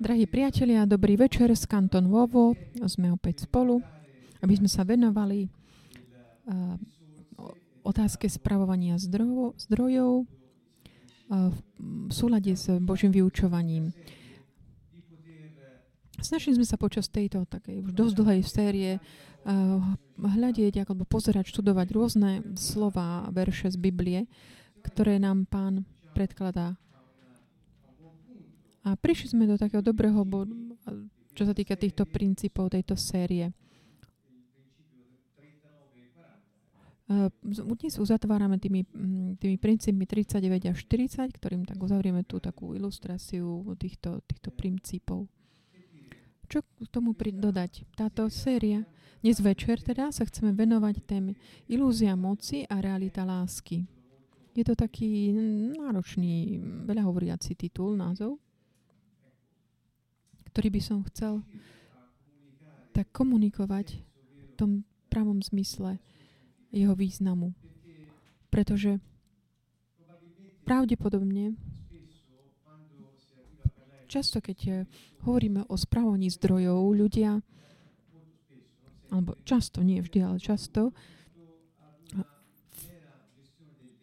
Drahí priatelia, dobrý večer z Kanton Vovo. Sme opäť spolu, aby sme sa venovali uh, otázke spravovania zdrojov, zdrojov uh, v súlade s Božím vyučovaním. Snažili sme sa počas tejto takej už dosť dlhej série uh, hľadieť alebo pozerať, študovať rôzne slova verše z Biblie, ktoré nám pán predkladá a prišli sme do takého dobrého bodu, čo sa týka týchto princípov tejto série. Dnes uzatvárame tými, tými princípmi 39 až 40, ktorým tak uzavrieme tú takú ilustráciu týchto, týchto princípov. Čo k tomu dodať? Táto séria, dnes večer teda sa chceme venovať téme ilúzia moci a realita lásky. Je to taký náročný, veľa hovoriaci titul, názov ktorý by som chcel tak komunikovať v tom pravom zmysle jeho významu. Pretože pravdepodobne často, keď eh, hovoríme o správovaní zdrojov, ľudia, alebo často, nie vždy, ale často,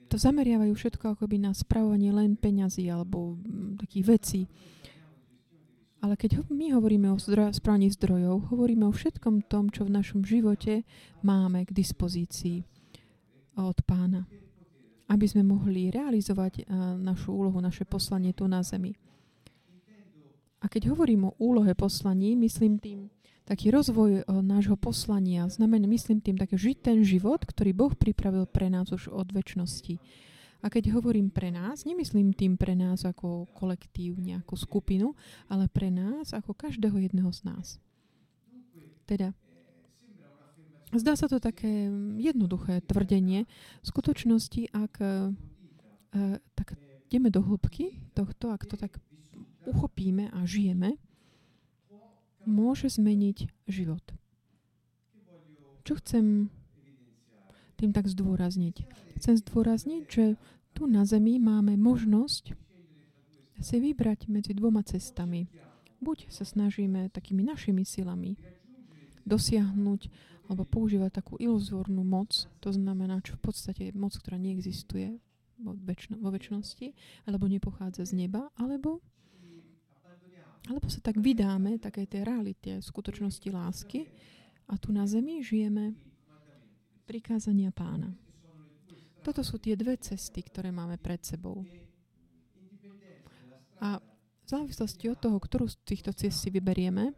to zameriavajú všetko akoby na správovanie len peňazí alebo mm, takých vecí. Ale keď my hovoríme o zdroj, správaní zdrojov, hovoríme o všetkom tom, čo v našom živote máme k dispozícii od pána. Aby sme mohli realizovať eh, našu úlohu, naše poslanie tu na zemi. A keď hovorím o úlohe poslaní, myslím tým taký rozvoj eh, nášho poslania, znamená, myslím tým také žiť ten život, ktorý Boh pripravil pre nás už od väčšnosti. A keď hovorím pre nás, nemyslím tým pre nás ako kolektív, nejakú skupinu, ale pre nás ako každého jedného z nás. Teda, zdá sa to také jednoduché tvrdenie. V skutočnosti, ak e, tak ideme do hĺbky tohto, ak to tak uchopíme a žijeme, môže zmeniť život. Čo chcem tým tak zdôrazniť? Chcem zdôrazniť, že tu na Zemi máme možnosť si vybrať medzi dvoma cestami. Buď sa snažíme takými našimi silami dosiahnuť alebo používať takú iluzórnu moc, to znamená, čo v podstate je moc, ktorá neexistuje vo, väčšno, vo väčšnosti, alebo nepochádza z neba, alebo, alebo sa tak vydáme takej tej realite skutočnosti lásky a tu na zemi žijeme prikázania pána. Toto sú tie dve cesty, ktoré máme pred sebou. A v závislosti od toho, ktorú z týchto ciest si vyberieme,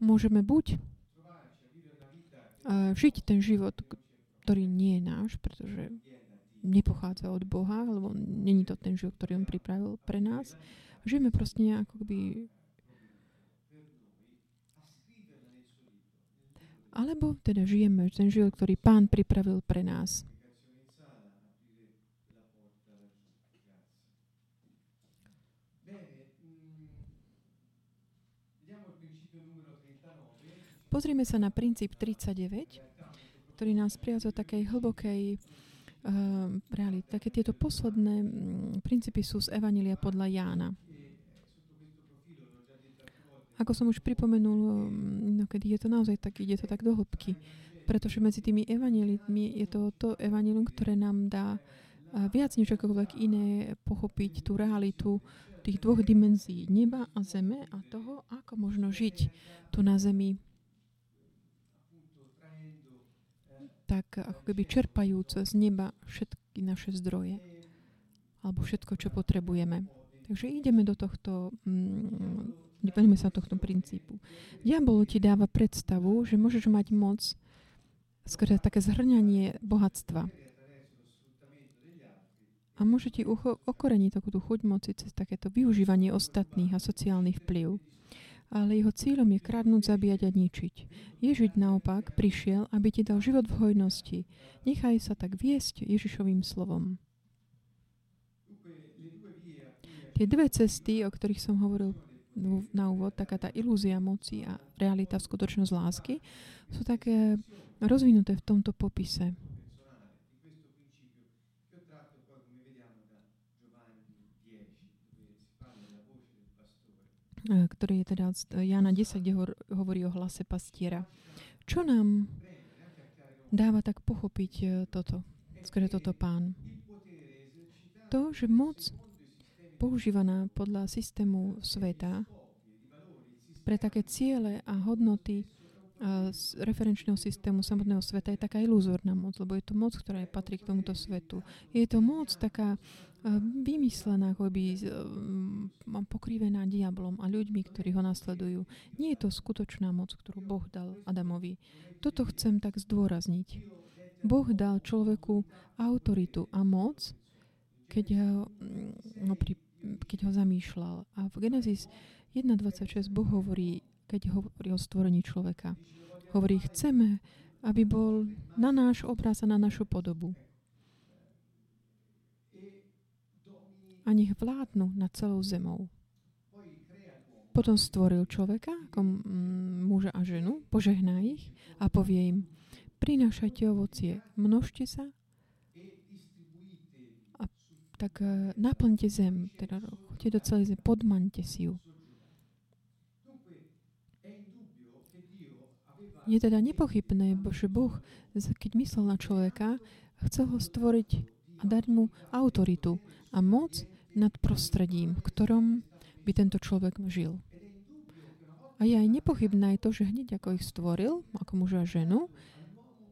môžeme buď uh, žiť ten život, ktorý nie je náš, pretože nepochádza od Boha, alebo není to ten život, ktorý On pripravil pre nás. Žijeme proste nejako by alebo teda žijeme ten život, ktorý Pán pripravil pre nás. Pozrime sa na princíp 39, ktorý nás priazol takej hlbokej uh, reality. Také tieto posledné um, princípy sú z Evanília podľa Jána. Ako som už pripomenul, no keď je to naozaj tak, ide to tak do hĺbky. Pretože medzi tými evaníliami je to to evanílium, ktoré nám dá viac než akokoľvek iné pochopiť tú realitu tých dvoch dimenzií, neba a zeme a toho, ako možno žiť tu na zemi tak ako keby čerpajúc z neba všetky naše zdroje alebo všetko, čo potrebujeme. Takže ideme do tohto, mm, sa tohto princípu. Diabol ti dáva predstavu, že môžeš mať moc skôr také zhrňanie bohatstva. A môže ti ucho- okoreniť takú tú chuť moci cez takéto využívanie ostatných a sociálnych vplyv ale jeho cieľom je kradnúť, zabíjať a ničiť. Ježiš naopak prišiel, aby ti dal život v hojnosti. Nechaj sa tak viesť Ježišovým slovom. Tie dve cesty, o ktorých som hovoril na úvod, taká tá ilúzia moci a realita, skutočnosť lásky, sú také rozvinuté v tomto popise. ktorý je teda Jana 10, kde hovorí o hlase pastiera. Čo nám dáva tak pochopiť e, toto, skôr toto pán? To, že moc používaná podľa systému sveta pre také ciele a hodnoty z referenčného systému samotného sveta je taká iluzórna moc, lebo je to moc, ktorá patrí k tomuto svetu. Je to moc taká vymyslená, ako by pokrivená diablom a ľuďmi, ktorí ho nasledujú. Nie je to skutočná moc, ktorú Boh dal Adamovi. Toto chcem tak zdôrazniť. Boh dal človeku autoritu a moc, keď ho, no, pri, keď ho zamýšľal. A v Genesis 1.26 Boh hovorí, keď hovorí o stvorení človeka. Hovorí, chceme, aby bol na náš obraz a na našu podobu. A nech vládnu nad celou zemou. Potom stvoril človeka, ako muža a ženu, požehná ich a povie im, prinášajte ovocie, množte sa tak e, naplňte zem, teda choďte do celej zem, podmaňte si ju. Je teda nepochybné, že Boh, keď myslel na človeka, chcel ho stvoriť a dať mu autoritu a moc nad prostredím, v ktorom by tento človek žil. A je aj nepochybné to, že hneď ako ich stvoril, ako muža a ženu,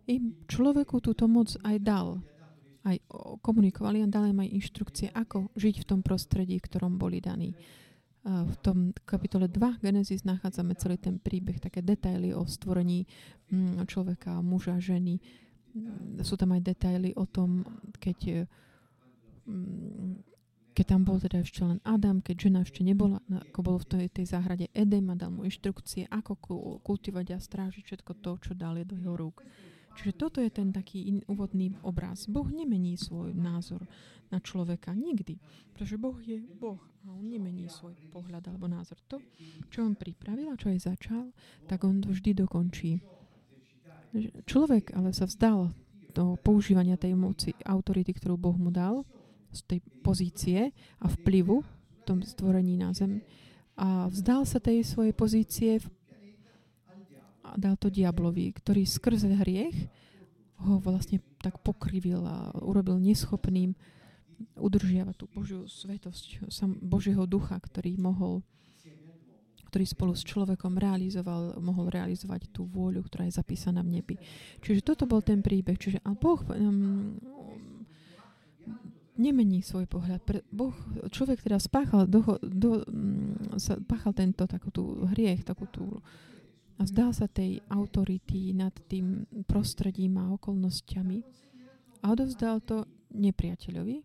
im človeku túto moc aj dal. Aj komunikovali a dali im aj inštrukcie, ako žiť v tom prostredí, v ktorom boli daní v tom kapitole 2 Genesis nachádzame celý ten príbeh, také detaily o stvorení mm, človeka, muža, ženy. Mm, sú tam aj detaily o tom, keď, mm, keď tam bol teda ešte len Adam, keď žena ešte nebola, ako bolo v tej, tej záhrade Edem a dal mu inštrukcie, ako kultivovať a strážiť všetko to, čo dali do jeho rúk. Čiže toto je ten taký in, úvodný obraz. Boh nemení svoj názor na človeka nikdy, pretože Boh je Boh a on nemení svoj pohľad alebo názor. To, čo on pripravil a čo aj začal, tak on to vždy dokončí. Človek ale sa vzdal do používania tej moci, autority, ktorú Boh mu dal, z tej pozície a vplyvu v tom stvorení na zem a vzdal sa tej svojej pozície a dal to diablovi, ktorý skrze hriech ho vlastne tak pokrivil a urobil neschopným udržiavať tú Božiu svetosť, sam Božieho ducha, ktorý mohol ktorý spolu s človekom realizoval, mohol realizovať tú vôľu, ktorá je zapísaná v nebi. Čiže toto bol ten príbeh. Čiže a Boh um, nemení svoj pohľad. Pre, boh, človek teda spáchal, do, do, um, spáchal tento takú tú hriech, takú tú a vzdal sa tej autority nad tým prostredím a okolnostiami a odovzdal to nepriateľovi.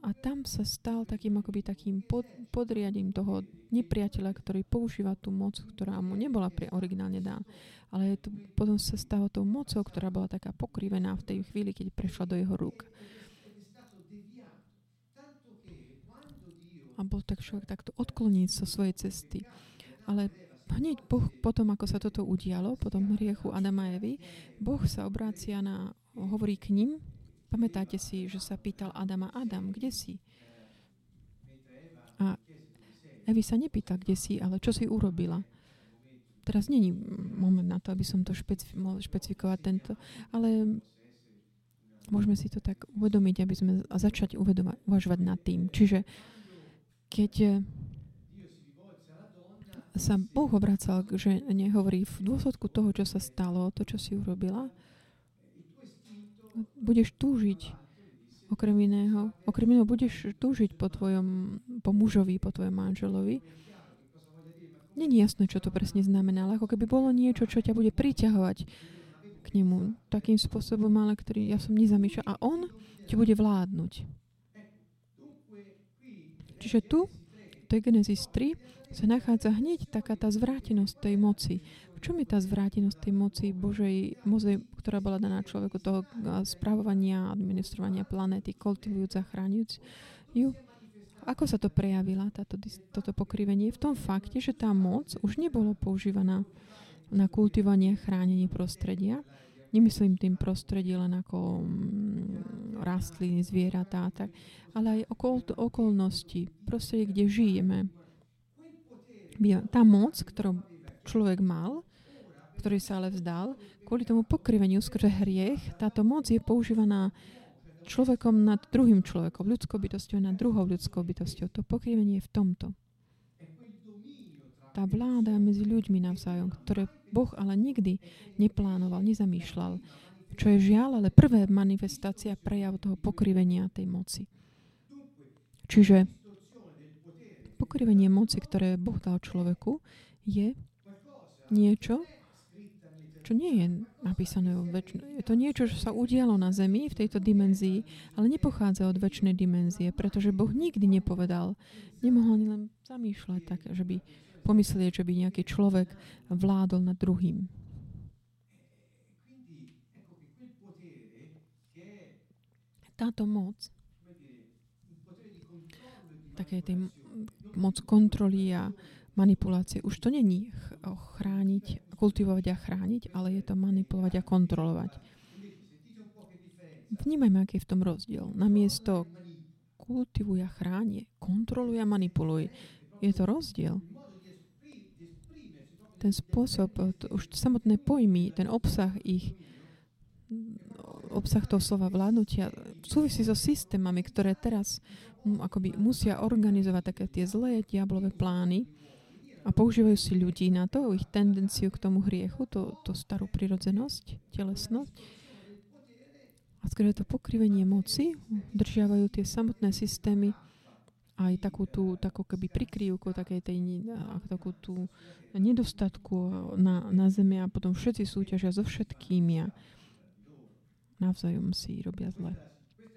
A tam sa stal takým akoby takým pod, podriadím toho nepriateľa, ktorý používa tú moc, ktorá mu nebola pri originálne dá. Ale to, potom sa stalo tou mocou, ktorá bola taká pokrivená v tej chvíli, keď prešla do jeho rúk. A bol tak človek takto odkloniť sa svojej cesty. Ale hneď Boh potom, ako sa toto udialo, potom hriechu Adama Evy, Boh sa obrácia na, hovorí k ním, pamätáte si, že sa pýtal Adama, Adam, kde si? A Evi sa nepýta, kde si, ale čo si urobila. Teraz není moment na to, aby som to špecif- mohol špecifikovať tento, ale môžeme si to tak uvedomiť, aby sme začať uvedovať, uvažovať nad tým. Čiže keď sa Boh obracal k žene, hovorí, v dôsledku toho, čo sa stalo, to, čo si urobila, budeš túžiť okrem iného, okrem iného budeš túžiť po tvojom, po mužovi, po tvojom manželovi. Není jasné, čo to presne znamená, ale ako keby bolo niečo, čo ťa bude priťahovať k nemu takým spôsobom, ale ktorý ja som nezamýšľal. A on ti bude vládnuť. Čiže tu, to je Genesis 3, sa nachádza hneď taká tá zvrátenosť tej moci. V čom je tá zvrátenosť tej moci Božej moze, ktorá bola daná človeku, toho správovania, administrovania planéty, kultivujúc, zachráňujúc ju? Ako sa to prejavila, táto, toto pokrivenie? V tom fakte, že tá moc už nebolo používaná na kultivovanie, chránenie prostredia. Nemyslím tým prostredie len ako mm, rastliny, zvieratá, tak, ale aj okol, okolnosti, proste kde žijeme. Tá moc, ktorú človek mal, ktorý sa ale vzdal, kvôli tomu pokriveniu skrze hriech, táto moc je používaná človekom nad druhým človekom, ľudskou bytosťou nad druhou ľudskou bytosťou. To pokrivenie je v tomto. Tá vláda medzi ľuďmi navzájom, ktoré Boh ale nikdy neplánoval, nezamýšľal. Čo je žiaľ, ale prvé manifestácia prejav toho pokrivenia tej moci. Čiže pokrivenie moci, ktoré Boh dal človeku, je niečo, čo nie je napísané o väčšine. Je to niečo, čo sa udialo na Zemi v tejto dimenzii, ale nepochádza od väčšnej dimenzie, pretože Boh nikdy nepovedal, nemohol ani len zamýšľať tak, že by pomyslieť, že by nejaký človek vládol nad druhým. Táto moc, také tej moc kontroly a manipulácie, už to není chrániť kultivovať a chrániť, ale je to manipulovať a kontrolovať. Vnímajme, aký je v tom rozdiel. Namiesto kultivuj a chráni, kontroluj a manipuluj. Je to rozdiel. Ten spôsob, už samotné pojmy, ten obsah ich, obsah toho slova vládnutia súvisí so systémami, ktoré teraz akoby musia organizovať také tie zlé diablové plány, a používajú si ľudí na to, ich tendenciu k tomu hriechu, to, to starú prirodzenosť, telesnosť. A skôr to pokrivenie moci, držiavajú tie samotné systémy aj takú tú, takú keby prikrývku, také tej, takú tú nedostatku na, na zemi a potom všetci súťažia so všetkými a navzájom si robia zle.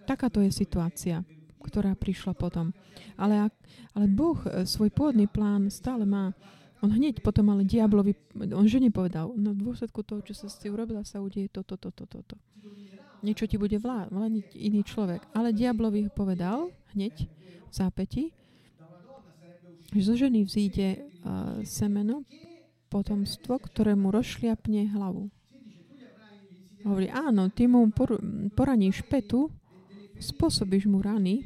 Takáto je situácia ktorá prišla potom. Ale, ak, ale Boh e, svoj pôvodný plán stále má. On hneď potom ale diablovi, on žene povedal, na dôsledku toho, čo sa si urobila, sa udeje toto, toto, toto. To. Niečo ti bude vládniť iný človek. Ale diablovi povedal hneď v zápäti, že zo ženy vzíde uh, semeno, potomstvo, ktorému rozšliapne hlavu. Hovorí, áno, ty mu por- poraníš petu, spôsobíš mu rany,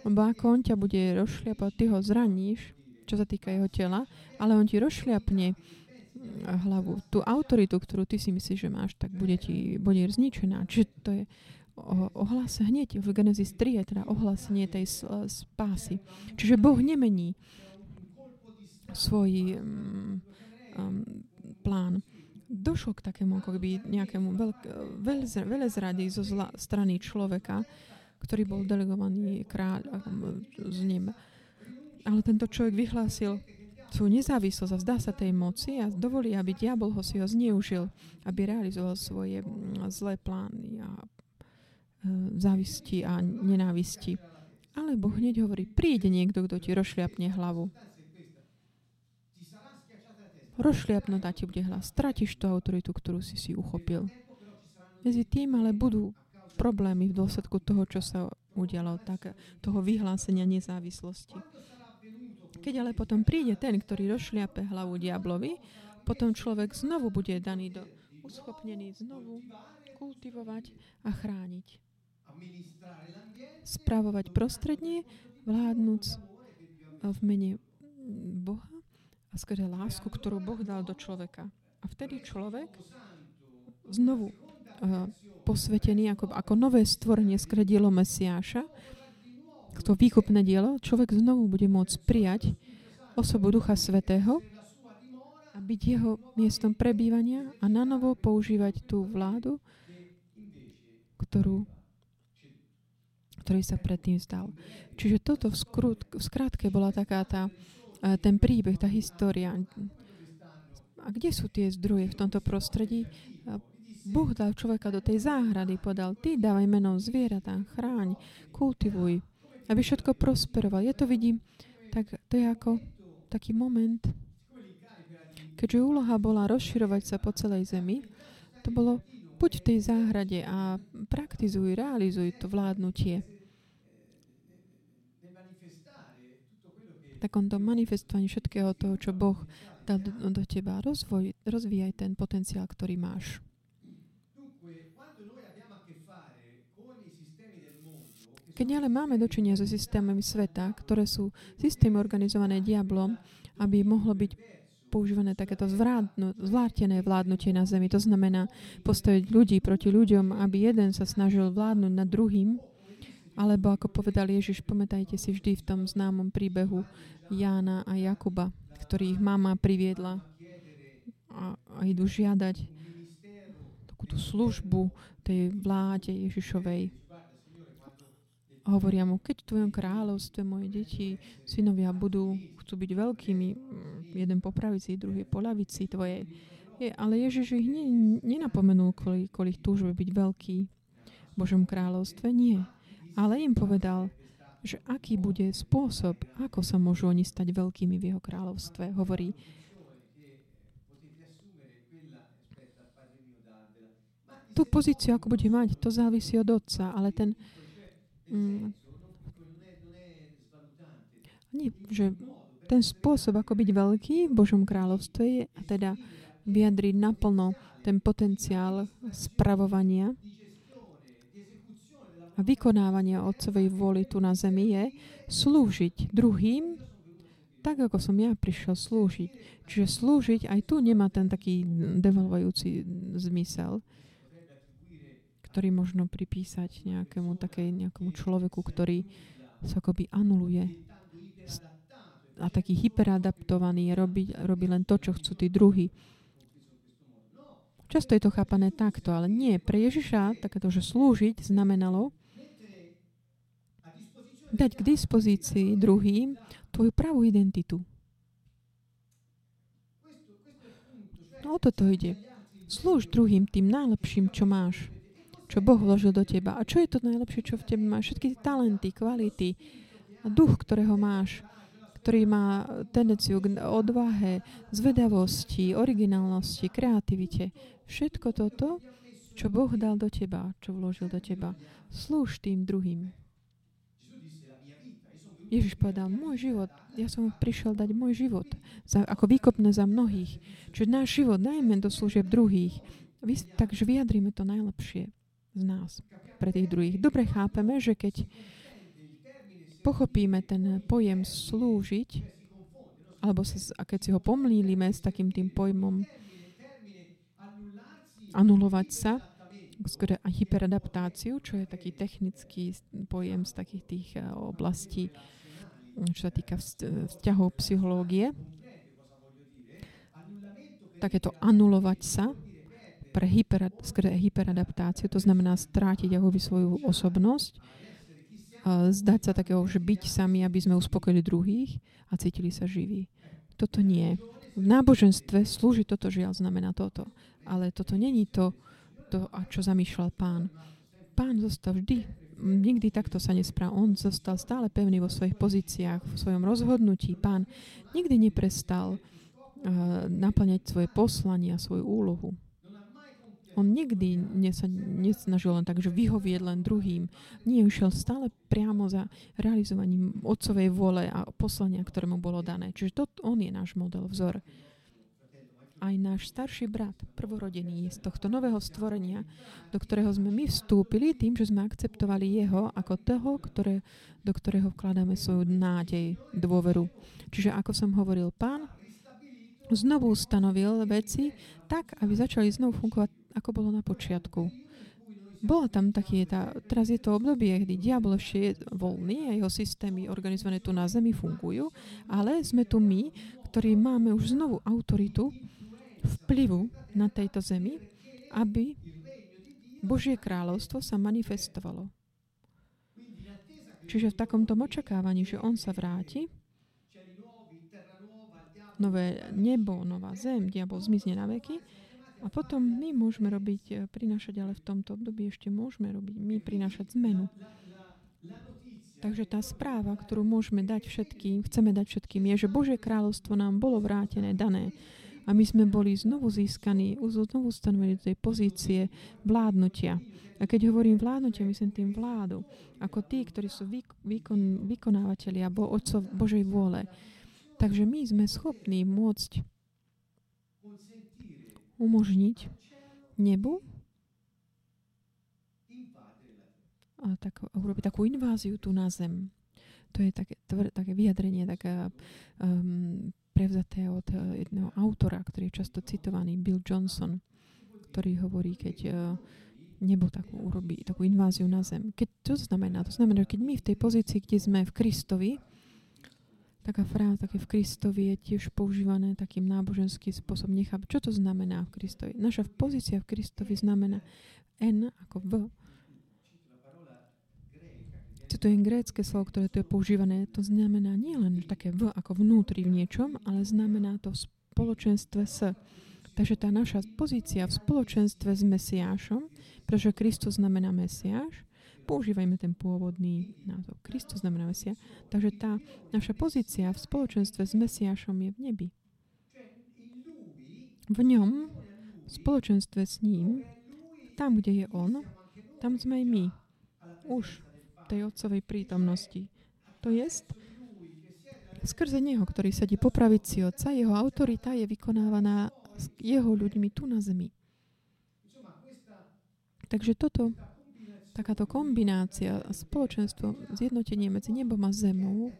lebo ako on ťa bude rozšliapať, ty ho zraníš, čo sa týka jeho tela, ale on ti rozšliapne mm, hlavu. Tú autoritu, ktorú ty si myslíš, že máš, tak bude ti bude zničená. Čiže to je ohlas hneď v Genesis 3 je teda ohlasenie tej spásy. Čiže Boh nemení svoj um, um, plán došlo k takému ako keby nejakému veľk, velezrady zo zla, strany človeka, ktorý bol delegovaný kráľ z neba. Ale tento človek vyhlásil svoju nezávislosť a vzdá sa tej moci a dovolí, aby diabol ho si ho zneužil, aby realizoval svoje zlé plány a e, závisti a nenávisti. Ale Boh hneď hovorí, príde niekto, kto ti rozšliapne hlavu rozšliapnutá ti bude hlas. Stratíš tú autoritu, ktorú si si uchopil. Medzi tým ale budú problémy v dôsledku toho, čo sa udialo, tak toho vyhlásenia nezávislosti. Keď ale potom príde ten, ktorý rozšliape hlavu diablovi, potom človek znovu bude daný do uschopnený znovu kultivovať a chrániť. Spravovať prostrednie, vládnuc v mene Boha a skrze lásku, ktorú Boh dal do človeka. A vtedy človek znovu uh, posvetený ako, ako nové stvorenie skrze dielo Mesiáša, to výkupné dielo, človek znovu bude môcť prijať osobu Ducha Svetého a byť jeho miestom prebývania a na novo používať tú vládu, ktorú ktorý sa predtým zdal. Čiže toto v, skrút, v skrátke bola taká tá ten príbeh, tá história. A kde sú tie zdroje v tomto prostredí? Boh dal človeka do tej záhrady, podal, ty dávaj meno zvieratá, chráň, kultivuj, aby všetko prosperovalo. Ja to vidím, tak to je ako taký moment, keďže úloha bola rozširovať sa po celej zemi, to bolo buď v tej záhrade a praktizuj, realizuj to vládnutie. Takomto manifestovaní všetkého toho, čo Boh dal do, do teba. Rozvoj, rozvíjaj ten potenciál, ktorý máš. Keď ale máme dočinia so systémami sveta, ktoré sú systémy organizované diablom, aby mohlo byť používané takéto zvládnu, zvlátené vládnutie na zemi. To znamená postaviť ľudí proti ľuďom, aby jeden sa snažil vládnuť nad druhým, alebo ako povedal Ježiš, pamätajte si vždy v tom známom príbehu Jána a Jakuba, ktorý ich mama priviedla a, a idú žiadať takúto službu tej vláde Ježišovej. A hovoria mu, keď v tvojom kráľovstve moje deti, synovia budú, chcú byť veľkými, mm, jeden po pravici, druhý po lavici tvojej. Je, ale Ježiš ich ne, nenapomenul kvôli, kvôli túžbe byť veľký v Božom kráľovstve, nie. Ale im povedal, že aký bude spôsob, ako sa môžu oni stať veľkými v jeho kráľovstve. Hovorí, tú pozíciu, ako bude mať, to závisí od otca, ale ten... Mm, nie, že ten spôsob, ako byť veľký v Božom kráľovstve je teda vyjadriť naplno ten potenciál spravovania a vykonávania Otcovej vôly tu na zemi je slúžiť druhým tak, ako som ja prišiel slúžiť. Čiže slúžiť aj tu nemá ten taký devalvajúci zmysel ktorý možno pripísať nejakému, takej, nejakému človeku, ktorý sa akoby anuluje a taký hyperadaptovaný robí, robí len to, čo chcú tí druhí. Často je to chápané takto, ale nie. Pre Ježiša takéto, že slúžiť znamenalo dať k dispozícii druhým tvoju pravú identitu. No o toto ide. Slúž druhým tým najlepším, čo máš čo Boh vložil do teba. A čo je to najlepšie, čo v tebe máš? Všetky tie talenty, kvality, a duch, ktorého máš, ktorý má tendenciu k odvahe, zvedavosti, originálnosti, kreativite. Všetko toto, čo Boh dal do teba, čo vložil do teba, slúž tým druhým. Ježiš povedal, môj život, ja som prišiel dať môj život za, ako výkopné za mnohých. Čiže náš život dajme do služieb druhých. takže vyjadrime to najlepšie z nás pre tých druhých. Dobre chápeme, že keď pochopíme ten pojem slúžiť, alebo sa, a keď si ho pomlílime s takým tým pojmom anulovať sa, skôr hyperadaptáciu, čo je taký technický pojem z takých tých eh, oblastí, čo sa týka vzťahov psychológie. Takéto anulovať sa, pre hyper, hyperadaptáciu, to znamená strátiť ako svoju osobnosť, zdať sa takého, že byť sami, aby sme uspokojili druhých a cítili sa živí. Toto nie. V náboženstve slúži toto, žiaľ znamená toto. Ale toto není to, to a čo zamýšľal pán. Pán zostal vždy, nikdy takto sa nesprával. On zostal stále pevný vo svojich pozíciách, v svojom rozhodnutí. Pán nikdy neprestal uh, naplňať svoje poslanie a svoju úlohu. On nikdy sa nesnažil len tak, že vyhovieť len druhým. Nie, išiel stále priamo za realizovaním otcovej vôle a poslania, ktoré mu bolo dané. Čiže to, on je náš model, vzor. Aj náš starší brat, prvorodený, z tohto nového stvorenia, do ktorého sme my vstúpili tým, že sme akceptovali jeho ako toho, ktoré, do ktorého vkladáme svoju nádej, dôveru. Čiže ako som hovoril, pán znovu ustanovil veci tak, aby začali znovu fungovať ako bolo na počiatku. Bola tam taký, tá, teraz je to obdobie, kedy diabol ešte je voľný a jeho systémy organizované tu na Zemi fungujú, ale sme tu my, ktorí máme už znovu autoritu vplyvu na tejto Zemi, aby Božie kráľovstvo sa manifestovalo. Čiže v takomto očakávaní, že on sa vráti, nové nebo, nová zem, diabol zmizne na veky, a potom my môžeme robiť, e, prinašať, ale v tomto období ešte môžeme robiť, my prinašať zmenu. Takže tá správa, ktorú môžeme dať všetkým, chceme dať všetkým, je, že Božie kráľovstvo nám bolo vrátené, dané. A my sme boli znovu získaní, znovu stanovení do tej pozície vládnutia. A keď hovorím vládnutie, myslím tým vládu. Ako tí, ktorí sú výkon, vykonávateľia bo, Otcov Božej vôle. Takže my sme schopní môcť umožniť nebu a tak, urobiť takú inváziu tu na zem. To je také, tvr, také vyjadrenie, také um, prevzaté od uh, jedného autora, ktorý je často citovaný, Bill Johnson, ktorý hovorí, keď uh, nebo takú urobí, takú inváziu na zem. Keď, to znamená? To znamená, že keď my v tej pozícii, kde sme v Kristovi, taká fráza, také v Kristovi je tiež používané takým náboženským spôsobom. Nechápem, čo to znamená v Kristovi. Naša pozícia v Kristovi znamená N ako V. Citujem grécké slovo, ktoré tu je používané. To znamená nie len také V ako vnútri v niečom, ale znamená to v spoločenstve s. Takže tá naša pozícia v spoločenstve s Mesiášom, pretože Kristus znamená Mesiáš, používajme ten pôvodný názov. Kristus znamená Mesia. Takže tá naša pozícia v spoločenstve s Mesiášom je v nebi. V ňom, v spoločenstve s ním, tam, kde je on, tam sme aj my. Už tej otcovej prítomnosti. To jest, skrze Neho, ktorý sedí po pravici Otca, jeho autorita je vykonávaná jeho ľuďmi tu na zemi. Takže toto takáto kombinácia a spoločenstvo, zjednotenie medzi nebom a zemou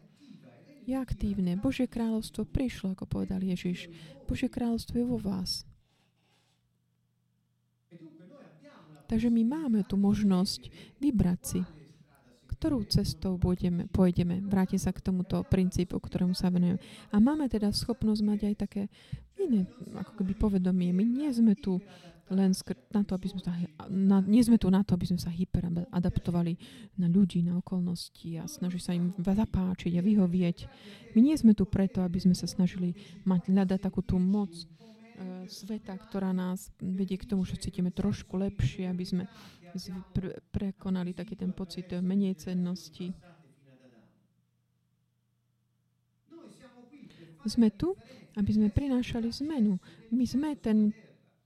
je aktívne. Božie kráľovstvo prišlo, ako povedal Ježiš. Božie kráľovstvo je vo vás. Takže my máme tu možnosť vybrať si, ktorú cestou budeme, pôjdeme. Vráti sa k tomuto princípu, ktorému sa venujeme. A máme teda schopnosť mať aj také iné, ako keby povedomie. My nie sme tu len na to, aby sme sa, na, nie sme tu na to, aby sme sa hyperadaptovali na ľudí, na okolnosti a snažili sa im zapáčiť a vyhovieť. My nie sme tu preto, aby sme sa snažili mať, hľadať takú tú moc sveta, ktorá nás vedie k tomu, že cítime trošku lepšie, aby sme pre, prekonali taký ten pocit menej cennosti. Sme tu, aby sme prinášali zmenu. My sme ten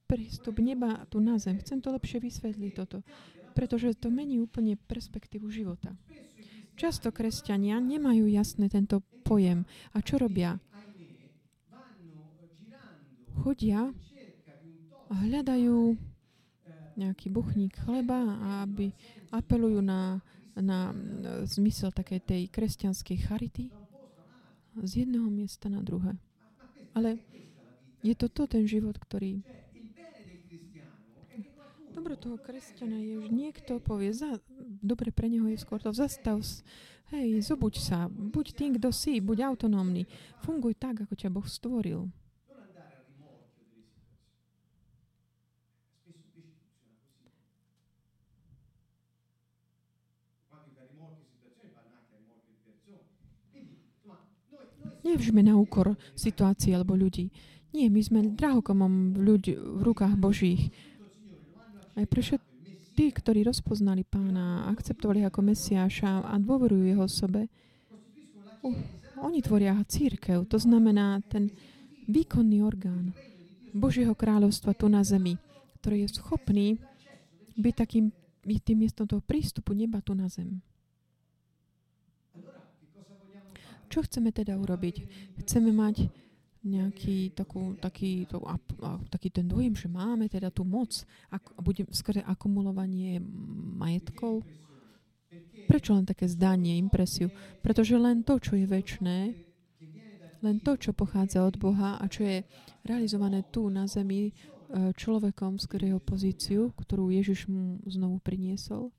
prístup neba tu na zem. Chcem to lepšie vysvetliť toto, pretože to mení úplne perspektívu života. Často kresťania nemajú jasný tento pojem. A čo robia? Chodia a hľadajú nejaký buchník chleba a aby apelujú na, na zmysel takej tej kresťanskej charity z jedného miesta na druhé. Ale je to to ten život, ktorý dobro toho kresťana je, že niekto povie, za, dobre pre neho je skôr to zastav, hej, zobuď sa, buď tým, kto si, buď autonómny. Funguj tak, ako ťa Boh stvoril. Nevžme na úkor situácií alebo ľudí. Nie, my sme drahokomom v, ľudí, v rukách Božích. Aj pre tí, ktorí rozpoznali pána, akceptovali ako Mesiáša a dôverujú jeho osobe, uh, oni tvoria církev. To znamená ten výkonný orgán Božieho kráľovstva tu na zemi, ktorý je schopný byť takým tým miestom toho prístupu neba tu na zem. Čo chceme teda urobiť? Chceme mať nejaký takú, taký, to, a, a, taký ten dojem, že máme teda tú moc a bude skrze akumulovanie majetkov. Prečo len také zdanie, impresiu? Pretože len to, čo je väčné, len to, čo pochádza od Boha a čo je realizované tu na zemi e, človekom skrze jeho pozíciu, ktorú Ježiš mu znovu priniesol,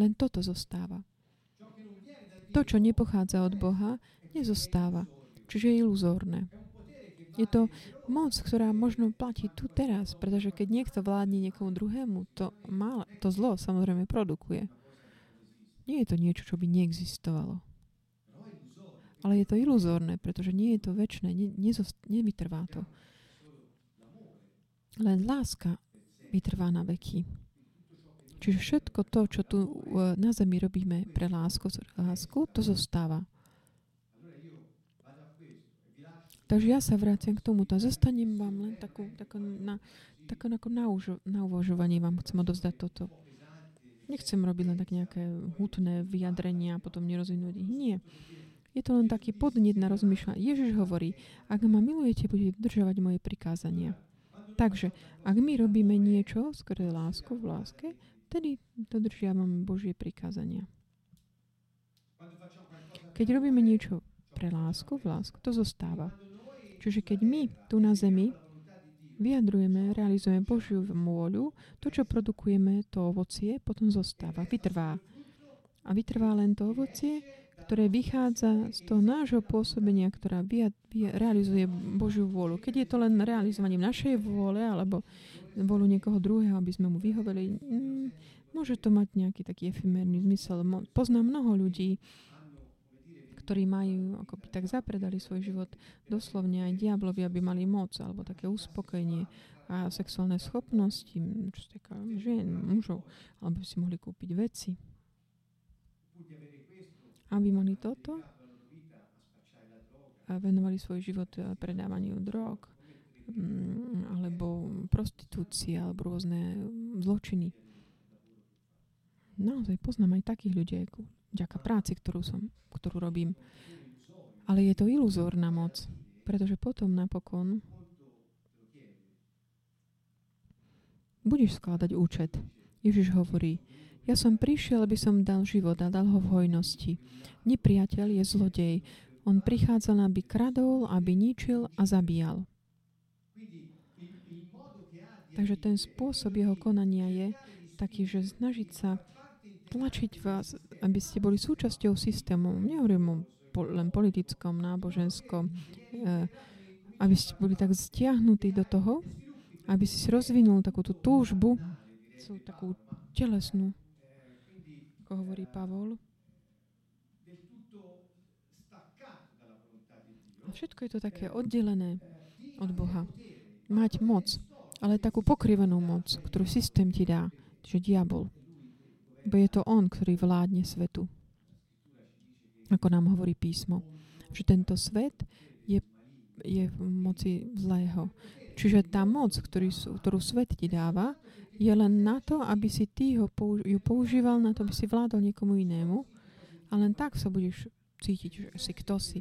len toto zostáva. To, čo nepochádza od Boha, nezostáva. Čiže je iluzórne. Je to moc, ktorá možno platí tu teraz, pretože keď niekto vládne niekomu druhému, to, má, to zlo samozrejme produkuje. Nie je to niečo, čo by neexistovalo. Ale je to iluzórne, pretože nie je to väčšie, ne, nevytrvá to. Len láska vytrvá na veky. Čiže všetko to, čo tu e, na zemi robíme pre lásku, lásku to zostáva. Takže ja sa vrátim k tomuto. Zostanem vám len takú, takú, na, takú ako na, užo, na uvažovanie vám chcem odovzdať toto. Nechcem robiť len tak nejaké hutné vyjadrenia a potom nerozvinúť ich. Nie. Je to len taký podnet na rozmýšľanie. Ježiš hovorí, ak ma milujete, budete dodržovať moje prikázania. Takže, ak my robíme niečo skrze lásku v láske, Vtedy dodržiavame Božie prikázania. Keď robíme niečo pre lásku, v lásku, to zostáva. Čiže keď my tu na zemi vyjadrujeme, realizujeme Božiu môľu, to, čo produkujeme, to ovocie, potom zostáva, vytrvá. A vytrvá len to ovocie, ktoré vychádza z toho nášho pôsobenia, ktorá vy, vy, realizuje Božiu vôľu. Keď je to len realizovaním našej vôle alebo vôľu niekoho druhého, aby sme mu vyhoveli, mm, môže to mať nejaký taký efimérny zmysel. Poznám mnoho ľudí, ktorí majú, ako by tak zapredali svoj život doslovne aj diablovi, aby mali moc alebo také uspokojenie a sexuálne schopnosti, čo sa týka žien, mužov, alebo si mohli kúpiť veci. Aby mali toto a venovali svoj život predávaniu drog alebo prostitúcii alebo rôzne zločiny. Naozaj poznám aj takých ľudí, vďaka práci, ktorú, som, ktorú robím. Ale je to iluzórna moc, pretože potom napokon budeš skladať účet. Ježiš hovorí, ja som prišiel, aby som dal život a dal ho v hojnosti. Nepriateľ je zlodej. On prichádzal, aby kradol, aby ničil a zabíjal. Takže ten spôsob jeho konania je taký, že snažiť sa tlačiť vás, aby ste boli súčasťou systému. Nehovorím o len politickom, náboženskom, e, aby ste boli tak stiahnutí do toho, aby si rozvinul takú tú túžbu, takú telesnú, ako hovorí Pavol. A všetko je to také oddelené od Boha. Mať moc, ale takú pokrivenú moc, ktorú systém ti dá, že diabol. Bo je to on, ktorý vládne svetu. Ako nám hovorí písmo. Že tento svet je, je v moci zlého. Čiže tá moc, ktorý, ktorú svet ti dáva, je len na to, aby si ty ho použ- ju používal na to, aby si vládol niekomu inému. A len tak sa budeš cítiť, že si kto si.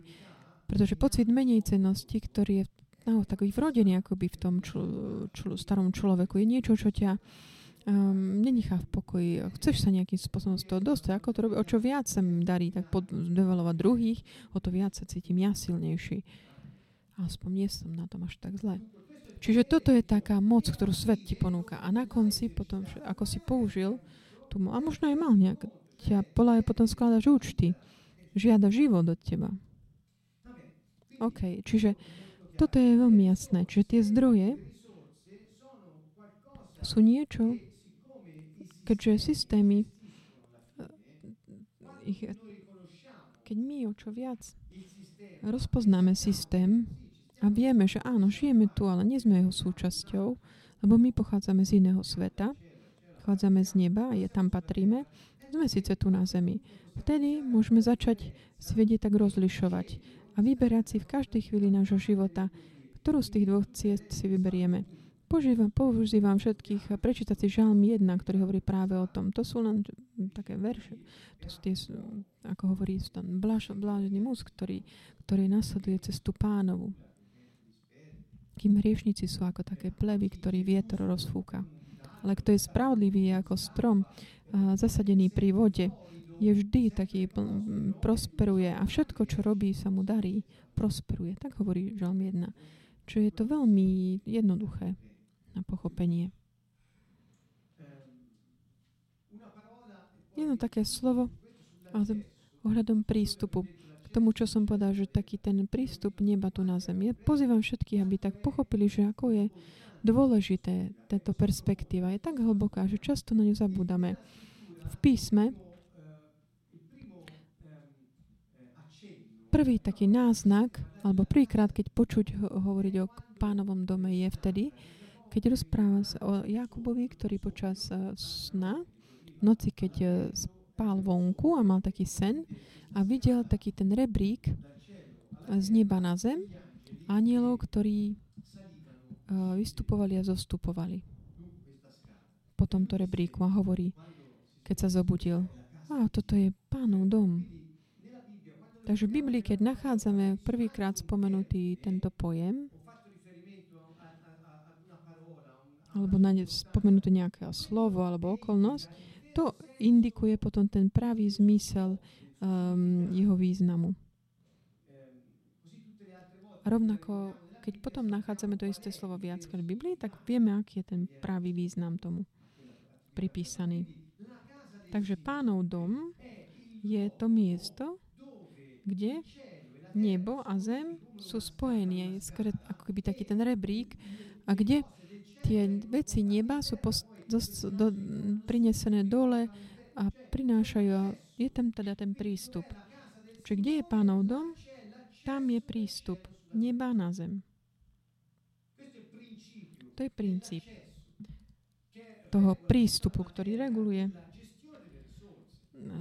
Pretože pocit menej cennosti, ktorý je no, takový vrodený akoby v tom čl- čl- starom človeku, je niečo, čo ťa um, nenechá v pokoji. Chceš sa nejakým spôsobom z toho dostať, ako to robí, o čo viac sa mi darí tak develovať druhých, o to viac sa cítim ja silnejší. Aspoň nie som na tom až tak zle. Čiže toto je taká moc, ktorú svet ti ponúka. A na konci potom, ako si použil tú a možno aj mal nejak, ťa pola potom skladaš účty. Žiada život od teba. OK, čiže toto je veľmi jasné. Čiže tie zdroje sú niečo, keďže systémy eh, ich, keď my o čo viac rozpoznáme systém a vieme, že áno, žijeme tu, ale nie sme jeho súčasťou, lebo my pochádzame z iného sveta, pochádzame z neba je, tam patríme, sme síce tu na zemi. Vtedy môžeme začať si tak rozlišovať a vyberať si v každej chvíli nášho života, ktorú z tých dvoch ciest si vyberieme. Požívam, používam všetkých prečítať si žalm 1, ktorý hovorí práve o tom. To sú len také verše. To sú tie, ako hovorí ten blážený muž, ktorý, ktorý nasleduje cestu pánovu. Kým hriešnici sú ako také plevy, ktorý vietor rozfúka. Ale kto je spravodlivý, ako strom zasadený pri vode, je vždy taký, prosperuje a všetko, čo robí, sa mu darí, prosperuje. Tak hovorí Žalm 1. Čo je to veľmi jednoduché na pochopenie. Jedno také slovo ale ohľadom prístupu k tomu, čo som povedal, že taký ten prístup neba tu na zemi. Ja pozývam všetkých, aby tak pochopili, že ako je dôležité táto perspektíva. Je tak hlboká, že často na ňu zabúdame. V písme prvý taký náznak, alebo prvýkrát, keď počuť hovoriť o pánovom dome, je vtedy, keď rozpráva sa o Jakubovi, ktorý počas uh, sna, noci, keď uh, spál vonku a mal taký sen a videl taký ten rebrík z neba na zem, anielov, ktorí vystupovali a zostupovali po tomto rebríku a hovorí, keď sa zobudil, a toto je pánov dom. Takže v Biblii, keď nachádzame prvýkrát spomenutý tento pojem, alebo na ne spomenuté nejaké slovo alebo okolnosť, to indikuje potom ten pravý zmysel um, jeho významu. A rovnako, keď potom nachádzame to isté slovo viackrát v Biblii, tak vieme, aký je ten pravý význam tomu pripísaný. Takže pánov dom je to miesto, kde nebo a zem sú spojení. Je skoro ako keby taký ten rebrík a kde tie veci neba sú post, do, do, prinesené dole a prinášajú, je tam teda ten prístup. Čiže kde je pánov dom, tam je prístup neba na zem. To je princíp toho prístupu, ktorý reguluje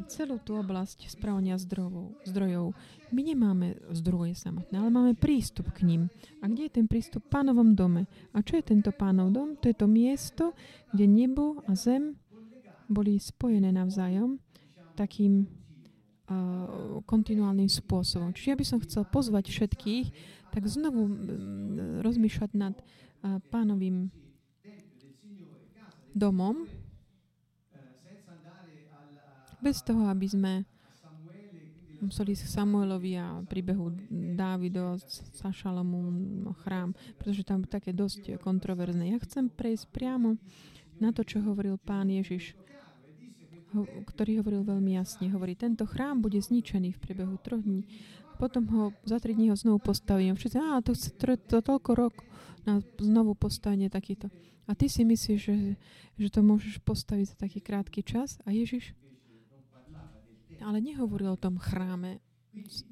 celú tú oblasť správania zdrojov, zdrojov. My nemáme zdroje samotné, ale máme prístup k ním. A kde je ten prístup? V pánovom dome. A čo je tento pánov dom? To je to miesto, kde nebo a zem boli spojené navzájom takým uh, kontinuálnym spôsobom. Čiže ja by som chcel pozvať všetkých, tak znovu um, rozmýšľať nad uh, pánovým domom, bez toho, aby sme museli Samuelovi a príbehu Dávido, Sašalomu, chrám, pretože tam také dosť kontroverzné. Ja chcem prejsť priamo na to, čo hovoril pán Ježiš, ktorý hovoril veľmi jasne. Hovorí, tento chrám bude zničený v priebehu troch dní. Potom ho za tri dní ho znovu postavím. Všetci, á, to chce to, to toľko rok na znovu postavenie takýto. A ty si myslíš, že, že to môžeš postaviť za taký krátky čas? A Ježiš ale nehovoril o tom chráme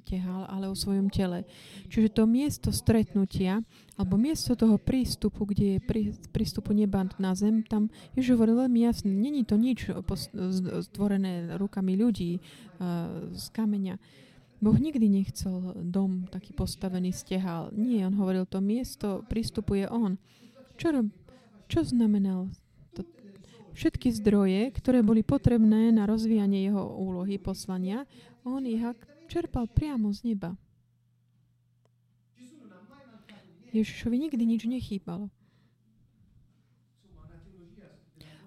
tehal, ale o svojom tele. Čiže to miesto stretnutia, alebo miesto toho prístupu, kde je prí, prístupu neba na zem, tam Ježiš hovoril veľmi jasne, není to nič stvorené rukami ľudí uh, z kameňa. Boh nikdy nechcel dom taký postavený stehal. Nie, on hovoril, to miesto prístupu je on. Čo, čo znamenal všetky zdroje, ktoré boli potrebné na rozvíjanie jeho úlohy, poslania, on ich čerpal priamo z neba. Ježišovi nikdy nič nechýbalo.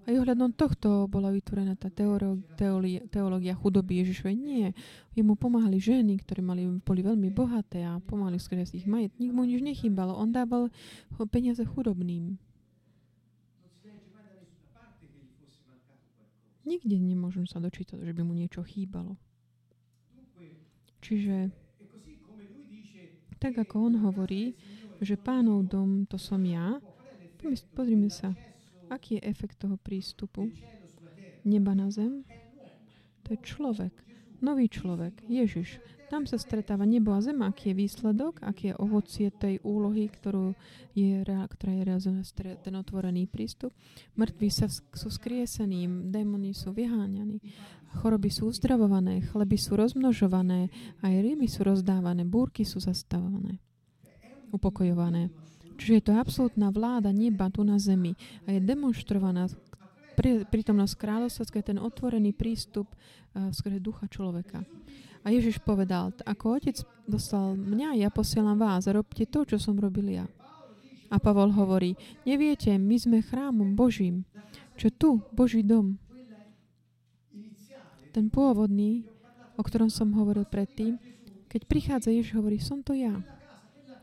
A ohľadom tohto bola vytvorená tá teológia, teológia chudoby Ježišovej. Nie. Jemu pomáhali ženy, ktoré mali, boli veľmi bohaté a pomáhali skres ich majet. Nik mu nič nechýbalo. On dával peniaze chudobným. Nikde nemôžem sa dočítať, že by mu niečo chýbalo. Čiže tak ako on hovorí, že pánov dom to som ja, pozrime sa, aký je efekt toho prístupu neba na zem? To je človek, nový človek, Ježiš. Tam sa stretáva nebo a zem, aký je výsledok, aký je ovocie tej úlohy, ktorú je, ktorá je realizovaná ten otvorený prístup. Mŕtvi sa sú skriesení, démoni sú vyháňaní, choroby sú uzdravované, chleby sú rozmnožované, aj ryby sú rozdávané, búrky sú zastavované, upokojované. Čiže je to absolútna vláda neba tu na zemi a je demonstrovaná prítomnosť kráľovstva, ten otvorený prístup uh, ducha človeka. A Ježiš povedal, ako otec dostal mňa, ja posielam vás a robte to, čo som robil ja. A Pavol hovorí, neviete, my sme chrámom Božím, čo tu, Boží dom, ten pôvodný, o ktorom som hovoril predtým, keď prichádza Ježiš, hovorí, som to ja.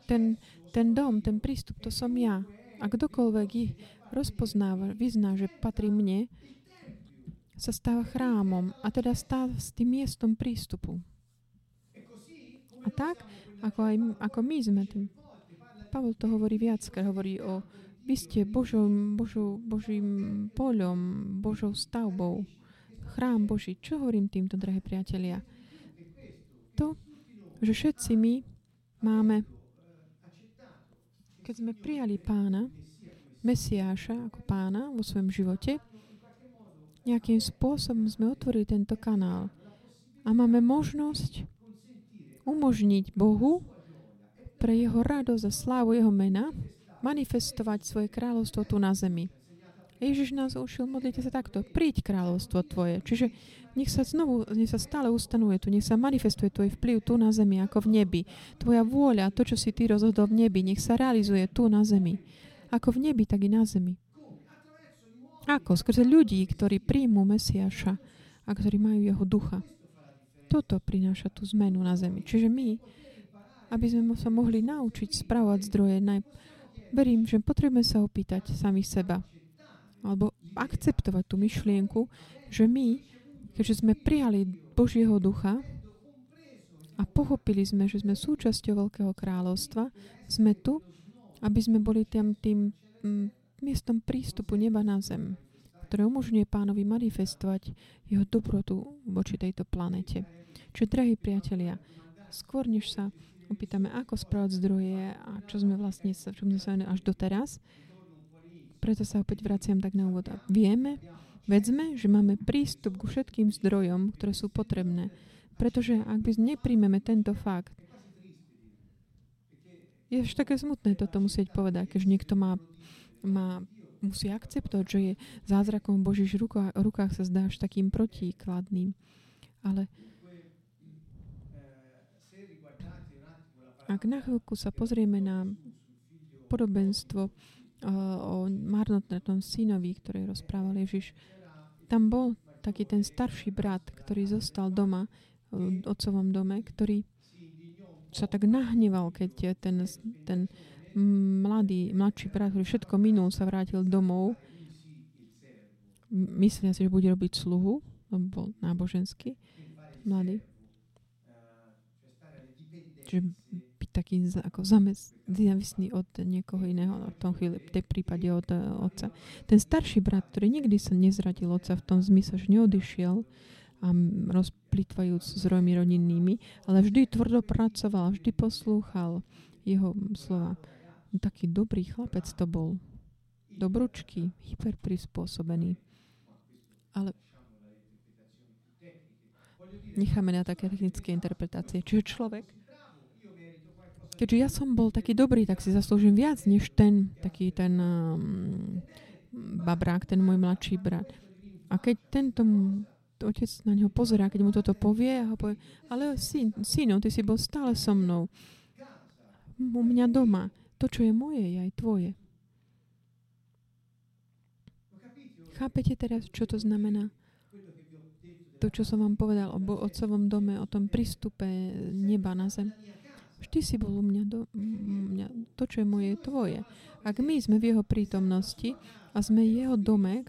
Ten, ten dom, ten prístup, to som ja. A kdokoľvek ich rozpoznáva, vyzná, že patrí mne, sa stáva chrámom a teda stáva s tým miestom prístupu. A tak, ako, aj, ako my sme tým. Pavol to hovorí viac, keď hovorí o vy ste Božom, Božou, Božím poľom, Božou stavbou, chrám Boží. Čo hovorím týmto, drahé priatelia? To, že všetci my máme, keď sme prijali pána, Mesiáša ako pána vo svojom živote, nejakým spôsobom sme otvorili tento kanál a máme možnosť umožniť Bohu pre jeho radosť a slávu jeho mena manifestovať svoje kráľovstvo tu na zemi. Ježiš nás ušil, modlite sa takto, príď kráľovstvo tvoje. Čiže nech sa znovu, nech sa stále ustanuje tu, nech sa manifestuje tvoj vplyv tu na zemi ako v nebi. Tvoja vôľa, to, čo si ty rozhodol v nebi, nech sa realizuje tu na zemi. Ako v nebi, tak i na zemi. Ako? Skrze ľudí, ktorí príjmú Mesiaša a ktorí majú jeho ducha. Toto prináša tú zmenu na zemi. Čiže my, aby sme sa mohli naučiť spravovať zdroje, naj... verím, že potrebujeme sa opýtať sami seba. Alebo akceptovať tú myšlienku, že my, keďže sme prijali Božieho ducha a pochopili sme, že sme súčasťou Veľkého kráľovstva, sme tu, aby sme boli tým, tým mm, miestom prístupu neba na zem, ktoré umožňuje pánovi manifestovať jeho dobrotu voči tejto planete. Čiže, drahí priatelia, skôr než sa opýtame, ako správať zdroje a čo sme vlastne čo sme sa až doteraz, preto sa opäť vraciam tak na úvod. Vieme, vedzme, že máme prístup ku všetkým zdrojom, ktoré sú potrebné. Pretože ak by nepríjmeme tento fakt, je až také smutné toto musieť povedať, keď niekto má má, musí akceptovať, že je zázrakom v rukách, rukách sa zdá až takým protikladným. Ale ak na chvíľku sa pozrieme na podobenstvo uh, o marnotnom synovi, ktoré rozprával Ježiš, tam bol taký ten starší brat, ktorý zostal doma, v otcovom dome, ktorý sa tak nahneval, keď ten, ten mladý, mladší brat, ktorý všetko minul, sa vrátil domov, myslia si, že bude robiť sluhu, lebo bol náboženský, mladý. Čiže taký ako zamest, závislý od niekoho iného, v tom chvíli, v tej prípade od otca. Ten starší brat, ktorý nikdy sa nezradil otca v tom zmysle, že neodišiel a rozplitvajúc zdrojmi rodinnými, ale vždy tvrdo pracoval, vždy poslúchal jeho slova taký dobrý chlapec to bol. Dobručký, hyperprispôsobený. Ale necháme na také technické interpretácie. Čiže človek, keďže ja som bol taký dobrý, tak si zaslúžim viac, než ten, taký ten um, babrák, ten môj mladší brat. A keď tento otec na neho pozerá, keď mu toto povie, a ho povie, ale syn, syno, ty si bol stále so mnou. U mňa doma. To, čo je moje, je aj tvoje. Chápete teraz, čo to znamená? To, čo som vám povedal o otcovom dome, o tom prístupe neba na zem. Vždy si bol u mňa, do, mňa, to, čo je moje, je tvoje. Ak my sme v jeho prítomnosti a sme jeho dome,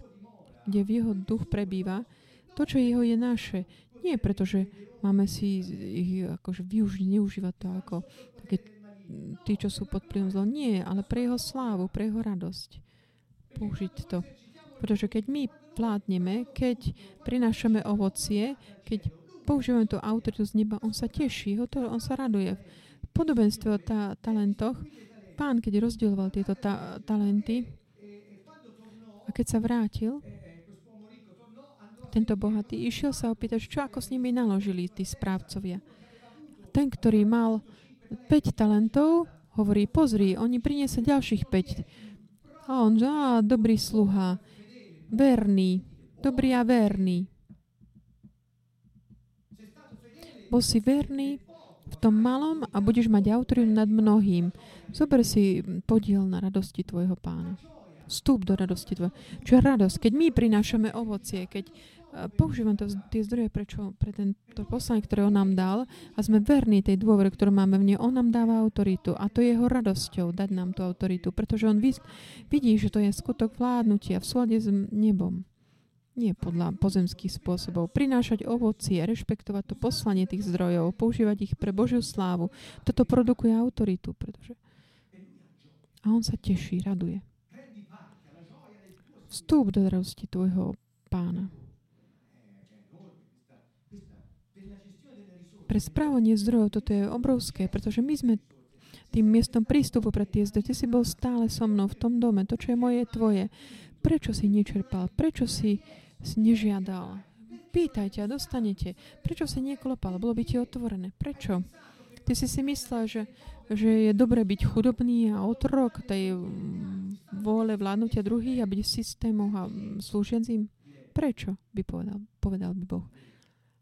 kde v jeho duch prebýva, to, čo je jeho, je naše. Nie preto, že máme si ich akože využiť, neužívať to ako také tí, čo sú pod vplyvom zlo. Nie, ale pre jeho slávu, pre jeho radosť. Použiť to. Pretože keď my plátneme, keď prinášame ovocie, keď používame tú autoritu z neba, on sa teší, on sa raduje. Podobenstve o ta- talentoch, pán, keď rozdieloval tieto ta- talenty, a keď sa vrátil, tento bohatý, išiel sa opýtať, čo ako s nimi naložili tí správcovia. Ten, ktorý mal 5 talentov, hovorí, pozri, oni priniesli ďalších 5. A on, á, dobrý sluha, verný, dobrý a verný. Bol si verný v tom malom a budeš mať autoritu nad mnohým. Zober si podiel na radosti tvojho pána. Vstúp do radosti tvojho. Čo je radosť? Keď my prinášame ovocie, keď používam to, tie zdroje prečo, pre to poslanie, ktoré on nám dal a sme verní tej dôvere, ktorú máme v nej. On nám dáva autoritu a to je jeho radosťou dať nám tú autoritu, pretože on vidí, že to je skutok vládnutia v súlade s nebom. Nie podľa pozemských spôsobov. Prinášať ovocie, rešpektovať to poslanie tých zdrojov, používať ich pre Božiu slávu. Toto produkuje autoritu, pretože... A on sa teší, raduje. Vstúp do radosti tvojho pána. pre správanie zdrojov toto je obrovské, pretože my sme tým miestom prístupu pre tie zdroje. Ty si bol stále so mnou v tom dome. To, čo je moje, je tvoje. Prečo si nečerpal? Prečo si, si nežiadal? Pýtajte a dostanete. Prečo si neklopal? Bolo by ti otvorené. Prečo? Ty si si myslel, že, že je dobre byť chudobný a otrok tej mm, vôle vládnutia druhých a byť systémov a mm, slúžiacím? Prečo? by povedal, povedal by Boh.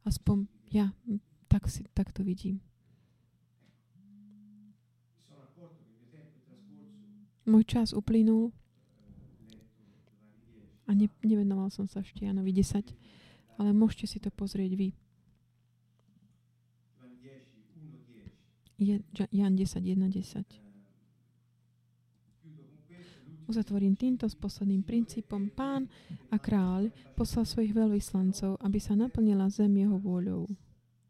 Aspoň ja tak, si, tak to vidím. Môj čas uplynul. A ne, nevenoval som sa ešte Janovi 10, ale môžete si to pozrieť vy. Je, Jan 10, 1, 10. Uzatvorím týmto s posledným princípom. Pán a kráľ poslal svojich veľvyslancov, aby sa naplnila zem jeho vôľou.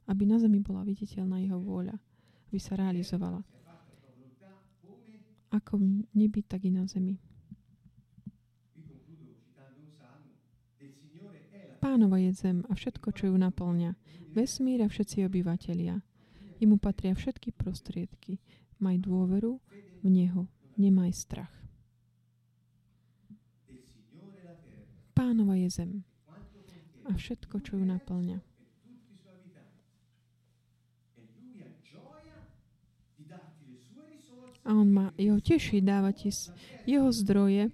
Aby na zemi bola viditeľná jeho vôľa. Aby sa realizovala. Ako v nebi, tak i na zemi. Pánova je zem a všetko, čo ju naplňa. Vesmír a všetci obyvatelia. Jemu patria všetky prostriedky. Maj dôveru v Neho. Nemaj strach. Pánova je zem a všetko, čo ju naplňa. A on má, jeho teší dávať jeho zdroje,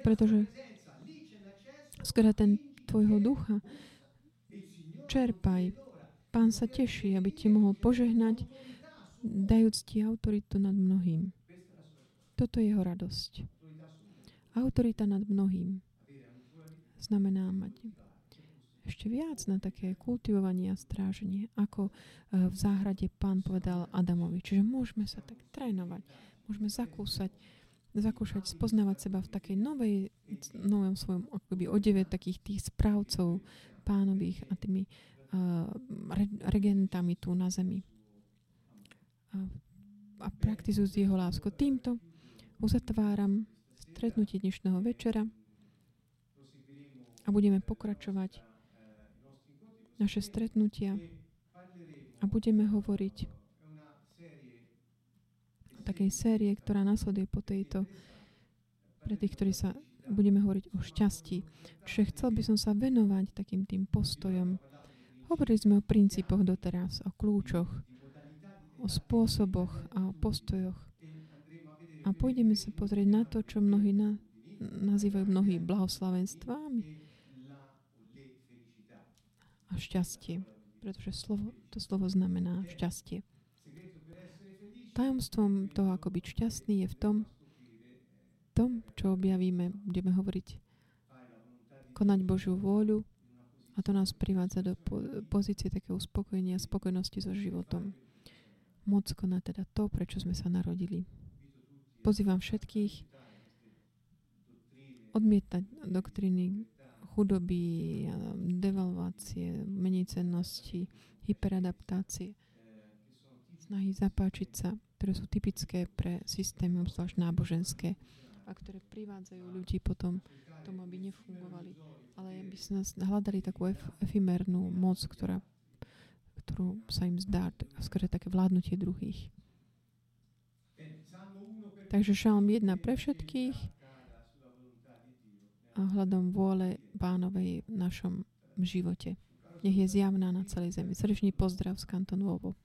pretože skôr ten tvojho ducha čerpaj. Pán sa teší, aby ti mohol požehnať, dajúc ti autoritu nad mnohým. Toto je jeho radosť. Autorita nad mnohým znamená mať ešte viac na také kultivovanie a stráženie, ako eh, v záhrade pán povedal Adamovi. Čiže môžeme sa tak trénovať, môžeme zakúsať, zakúšať, spoznávať seba v takej novej, novom svojom akoby odeve takých tých správcov pánových a tými uh, regentami tu na zemi. A, a praktizujú jeho lásku. Týmto uzatváram stretnutie dnešného večera a budeme pokračovať naše stretnutia a budeme hovoriť takej série, ktorá nasleduje po tejto, pre tých, ktorí sa budeme hovoriť o šťastí. Čiže chcel by som sa venovať takým tým postojom. Hovorili sme o princípoch doteraz, o kľúčoch, o spôsoboch a o postojoch a pôjdeme sa pozrieť na to, čo mnohí na, nazývajú mnohí blahoslavenstvami a šťastie. Pretože slovo, to slovo znamená šťastie. Tajomstvom toho, ako byť šťastný, je v tom, tom, čo objavíme, budeme hovoriť, konať Božiu vôľu a to nás privádza do pozície takého uspokojenia spokojnosti so životom. Moc konať teda to, prečo sme sa narodili. Pozývam všetkých odmietať doktriny chudoby, devalvácie, menej cennosti, hyperadaptácie, snahy zapáčiť sa, ktoré sú typické pre systémy, obzvlášť náboženské, a ktoré privádzajú ľudí potom k tomu, aby nefungovali. Ale aby sme hľadali takú ef- efimernú moc, ktorá, ktorú sa im zdá, skôr také vládnutie druhých. Takže šalm 1 pre všetkých a hľadom vôle pánovej v našom živote. Nech je zjavná na celej zemi. Srdečný pozdrav z Kanton Vovo.